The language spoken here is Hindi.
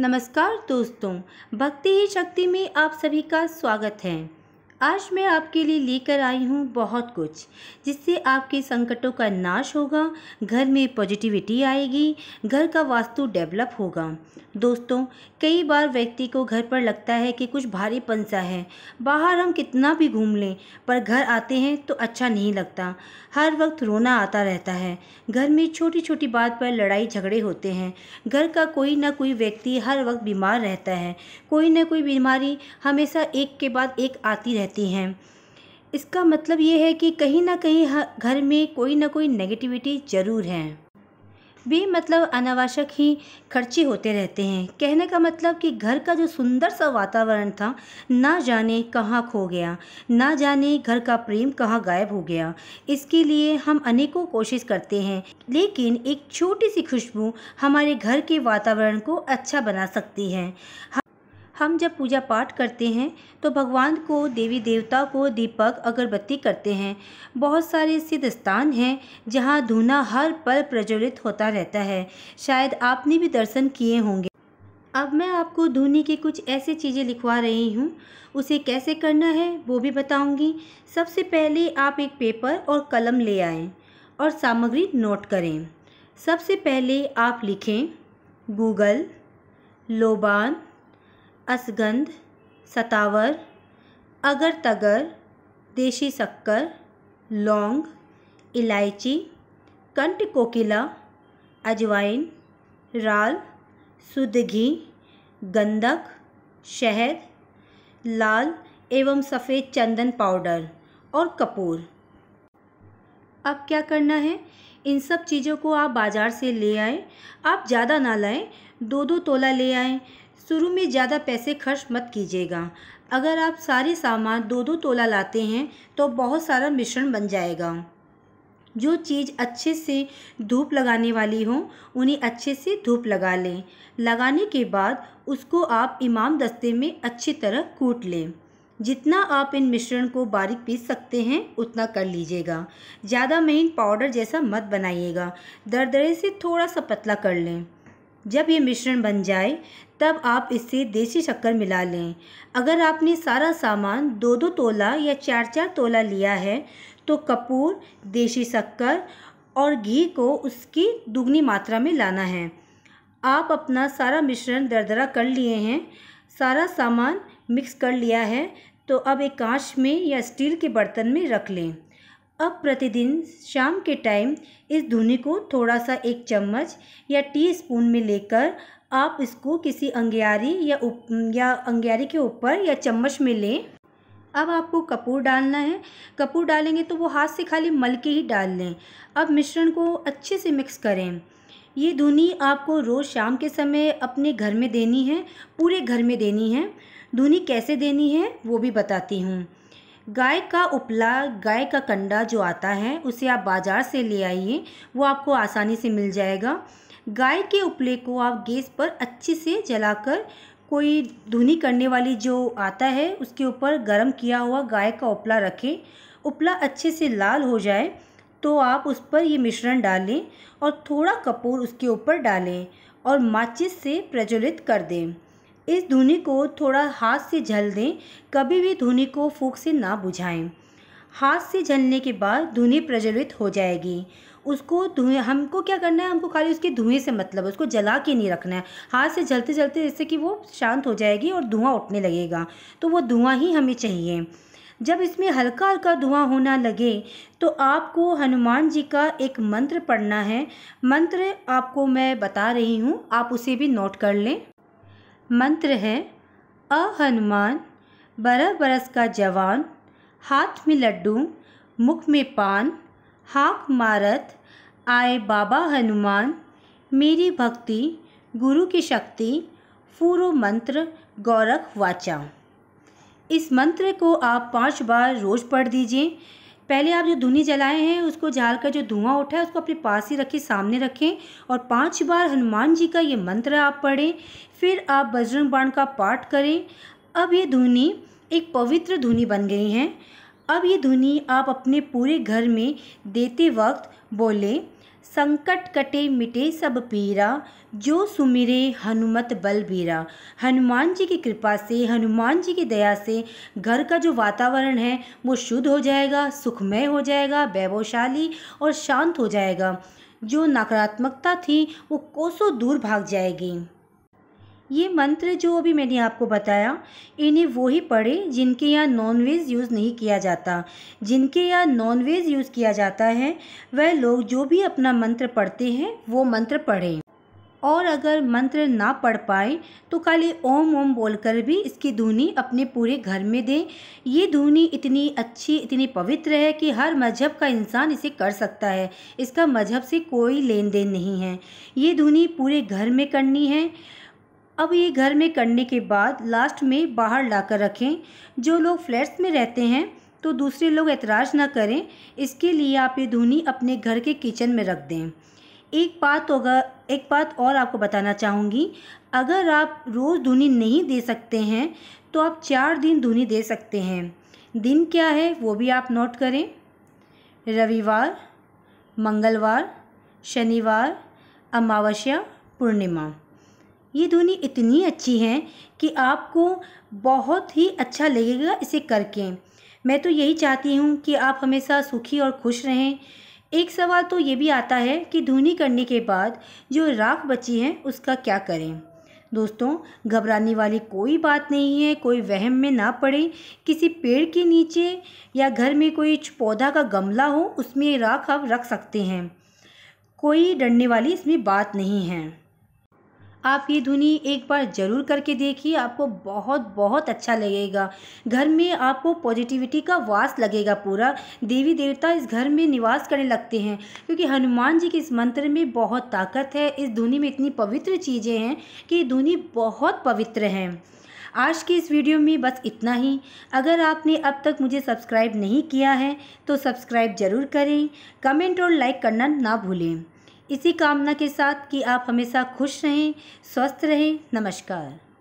नमस्कार दोस्तों भक्ति ही शक्ति में आप सभी का स्वागत है। आज मैं आपके लिए लेकर आई हूँ बहुत कुछ, जिससे आपके संकटों का नाश होगा, घर में पॉजिटिविटी आएगी, घर का वास्तु डेवलप होगा। दोस्तों, कई बार व्यक्ति को घर पर लगता है कि कुछ भारीपन सा है, बाहर हम कितना भी घूम लें, पर घर आते हैं तो अच्छा नहीं लगता। हर वक्त रोना आता रहता है। घर में छोटी छोटी बात पर लड़ाई झगड़े होते हैं। घर का कोई ना कोई व्यक्ति हर वक्त बीमार रहता है। कोई ना कोई बीमारी हमेशा एक के बाद एक आती रहती हैं। इसका मतलब ये है कि कहीं ना कहीं घर में कोई ना कोई नेगेटिविटी ज़रूर है। बेमतलब अनावश्यक ही खर्चे होते रहते हैं। कहने का मतलब कि घर का जो सुंदर सा वातावरण था, ना जाने कहाँ खो गया, ना जाने घर का प्रेम कहाँ गायब हो गया। इसके लिए हम अनेकों कोशिश करते हैं, लेकिन एक छोटी सी खुशबू हमारे घर के वातावरण को अच्छा बना सकती है। हम जब पूजा पाठ करते हैं तो भगवान को, देवी देवता को, दीपक, अगरबत्ती करते हैं। बहुत सारे सिद्ध स्थान हैं, जहाँ धूना हर पल प्रज्वलित होता रहता है। शायद आपने भी दर्शन किए होंगे। अब मैं आपको धुनी की कुछ ऐसी चीज़ें लिखवा रही हूँ। उसे कैसे करना है, वो भी बताऊँगी। सबसे पहले आप एक पेपर और कलम ले आएँ और सामग्री नोट करें। सबसे पहले आप लिखें, गूगल, लोबान असगंध, सतावर अगर तगर देशी शक्कर, लौंग, इलायची कंट कोकिला अजवाइन, राल, शुद्ध घी, गंधक, शहद, लाल एवं सफ़ेद चंदन पाउडर और कपूर। अब क्या करना है? इन सब चीज़ों को आप बाज़ार से ले आएँ। आप ज़्यादा ना लाएँ दो दो तोला ले आएँ। शुरू में ज़्यादा पैसे खर्च मत कीजिएगा। अगर आप सारे सामान दो दो तोला लाते हैं तो बहुत सारा मिश्रण बन जाएगा। जो चीज़ अच्छे से धूप लगाने वाली हो, उन्हें अच्छे से धूप लगा लें। लगाने के बाद उसको आप इमाम दस्ते में अच्छी तरह कूट लें। जितना आप इन मिश्रण को बारीक पीस सकते हैं, उतना कर लीजिएगा। ज़्यादा महीन पाउडर जैसा मत बनाइएगा। दरदरे से थोड़ा सा पतला कर लें। जब ये मिश्रण बन जाए, तब आप इससे देसी शक्कर मिला लें। अगर आपने सारा सामान दो दो तोला या चार चार तोला लिया है तो कपूर, देसी शक्कर और घी को उसकी दुगनी मात्रा में लाना है। आप अपना सारा मिश्रण दरदरा कर लिए हैं, सारा सामान मिक्स कर लिया है तो अब एक कांच में या स्टील के बर्तन में रख लें। अब प्रतिदिन शाम के टाइम इस धुनी को थोड़ा सा एक चम्मच या टी स्पून में लेकर आप इसको किसी अंगियारी या उप, या अंगियारी के ऊपर या चम्मच में लें। अब आपको कपूर डालना है। कपूर डालेंगे तो वो हाथ से खाली मल के ही डाल लें। अब मिश्रण को अच्छे से मिक्स करें। ये धुनी आपको रोज़ शाम के समय अपने घर में देनी है, पूरे घर में देनी है। धुनी कैसे देनी है वो भी बताती हूँ। गाय का उपला, गाय का कंडा जो आता है, उसे आप बाज़ार से ले आइए, वो आपको आसानी से मिल जाएगा। गाय के उपले को आप गैस पर अच्छे से जलाकर कोई धुनी करने वाली जो आता है, उसके ऊपर गरम किया हुआ गाय का उपला रखें। उपला अच्छे से लाल हो जाए तो आप उस पर ये मिश्रण डालें और थोड़ा कपूर उसके ऊपर डालें और माचिस से प्रज्वलित कर दें। इस धुनी को थोड़ा हाथ से झल दें, कभी भी धुनी को फूक से ना बुझाएँ। हाथ से झलने के बाद धुनी प्रज्वलित हो जाएगी। उसको धुएँ, हमको क्या करना है? हमको खाली उसके धुएँ से मतलब उसको जला के नहीं रखना है। हाथ से जलते जलते जैसे कि वो शांत हो जाएगी और धुआँ उठने लगेगा। तो वो धुआँ ही हमें चाहिए। जब इसमें हल्का हल्का धुआँ होना लगे तो आपको हनुमान जी का एक मंत्र पढ़ना है। मंत्र आपको मैं बता रही हूँ, आप उसे भी नोट कर लें। मंत्र है, अ हनुमान, बरह बरस का जवान, हाथ में लड्डू, मुख में पान, हाक मारत, आए बाबा हनुमान, मेरी भक्ति, गुरु की शक्ति पूर्व मंत्र, गौरख वाचा इस मंत्र को आप पाँच बार रोज़ पढ़ दीजिए। पहले आप जो धुनी जलाए हैं, उसको जाल का जो धुआँ उठा है, उसको अपने पास ही रखें, सामने रखें और पाँच बार हनुमान जी का ये मंत्र आप पढ़ें, फिर आप बजरंग बाण का पाठ करें। अब ये धुनी एक पवित्र धुनी बन गई हैं। अब ये धुनी आप अपने पूरे घर में देते वक्त बोलें संकट कटे मिटे सब पीरा, जो सुमिरे हनुमत बल बीरा। हनुमान जी की कृपा से, हनुमान जी की दया से घर का जो वातावरण है, वो शुद्ध हो जाएगा, सुखमय हो जाएगा, वैभवशाली और शांत हो जाएगा। जो नकारात्मकता थी, वो कोसों दूर भाग जाएगी। ये मंत्र जो अभी मैंने आपको बताया, इन्हें वो ही पढ़े जिनके यहाँ नॉनवेज यूज़ नहीं किया जाता। जिनके यहाँ नॉनवेज यूज़ किया जाता है, वह लोग जो भी अपना मंत्र पढ़ते हैं, वो मंत्र पढ़ें। और अगर मंत्र ना पढ़ पाए तो खाली ओम ओम बोलकर भी इसकी धुनी अपने पूरे घर में दें। ये धुनी इतनी अच्छी, इतनी पवित्र है कि हर मज़हब का इंसान इसे कर सकता है। इसका मज़हब से कोई लेन देन नहीं है। ये धुनी पूरे घर में करनी है। अब ये घर में करने के बाद लास्ट में बाहर लाकर रखें। जो लोग फ्लैट्स में रहते हैं तो दूसरे लोग एतराज़ ना करें। इसके लिए आप ये धुनी अपने घर के किचन में रख दें। एक बात होगा, एक बात और आपको बताना चाहूँगी। अगर आप रोज़ धुनी नहीं दे सकते हैं तो आप चार दिन धुनी दे सकते हैं। दिन क्या है, वो भी आप नोट करें। रविवार, मंगलवार, शनिवार, अमावस्या, पूर्णिमा। ये धुनी इतनी अच्छी है कि आपको बहुत ही अच्छा लगेगा इसे करके। मैं तो यही चाहती हूँ कि आप हमेशा सुखी और खुश रहें। एक सवाल तो ये भी आता है कि धुनी करने के बाद जो राख बची है, उसका क्या करें? दोस्तों, घबराने वाली कोई बात नहीं है, कोई वहम में ना पड़े। किसी पेड़ के नीचे या घर में कोई पौधा का गमला हो, उसमें राख आप रख सकते हैं। कोई डरने वाली इसमें बात नहीं है। आप ये धुनी एक बार ज़रूर करके देखिए, आपको बहुत बहुत अच्छा लगेगा। घर में आपको पॉजिटिविटी का वास लगेगा पूरा। देवी देवता इस घर में निवास करने लगते हैं, क्योंकि हनुमान जी के इस मंत्र में बहुत ताकत है। इस धुनी में इतनी पवित्र चीज़ें हैं कि ये धुनी बहुत पवित्र हैं। आज की इस वीडियो में बस इतना ही। अगर आपने अब तक मुझे सब्सक्राइब नहीं किया है तो सब्सक्राइब ज़रूर करें। कमेंट और लाइक करना ना भूलें। इसी कामना के साथ कि आप हमेशा खुश रहें स्वस्थ रहें। नमस्कार।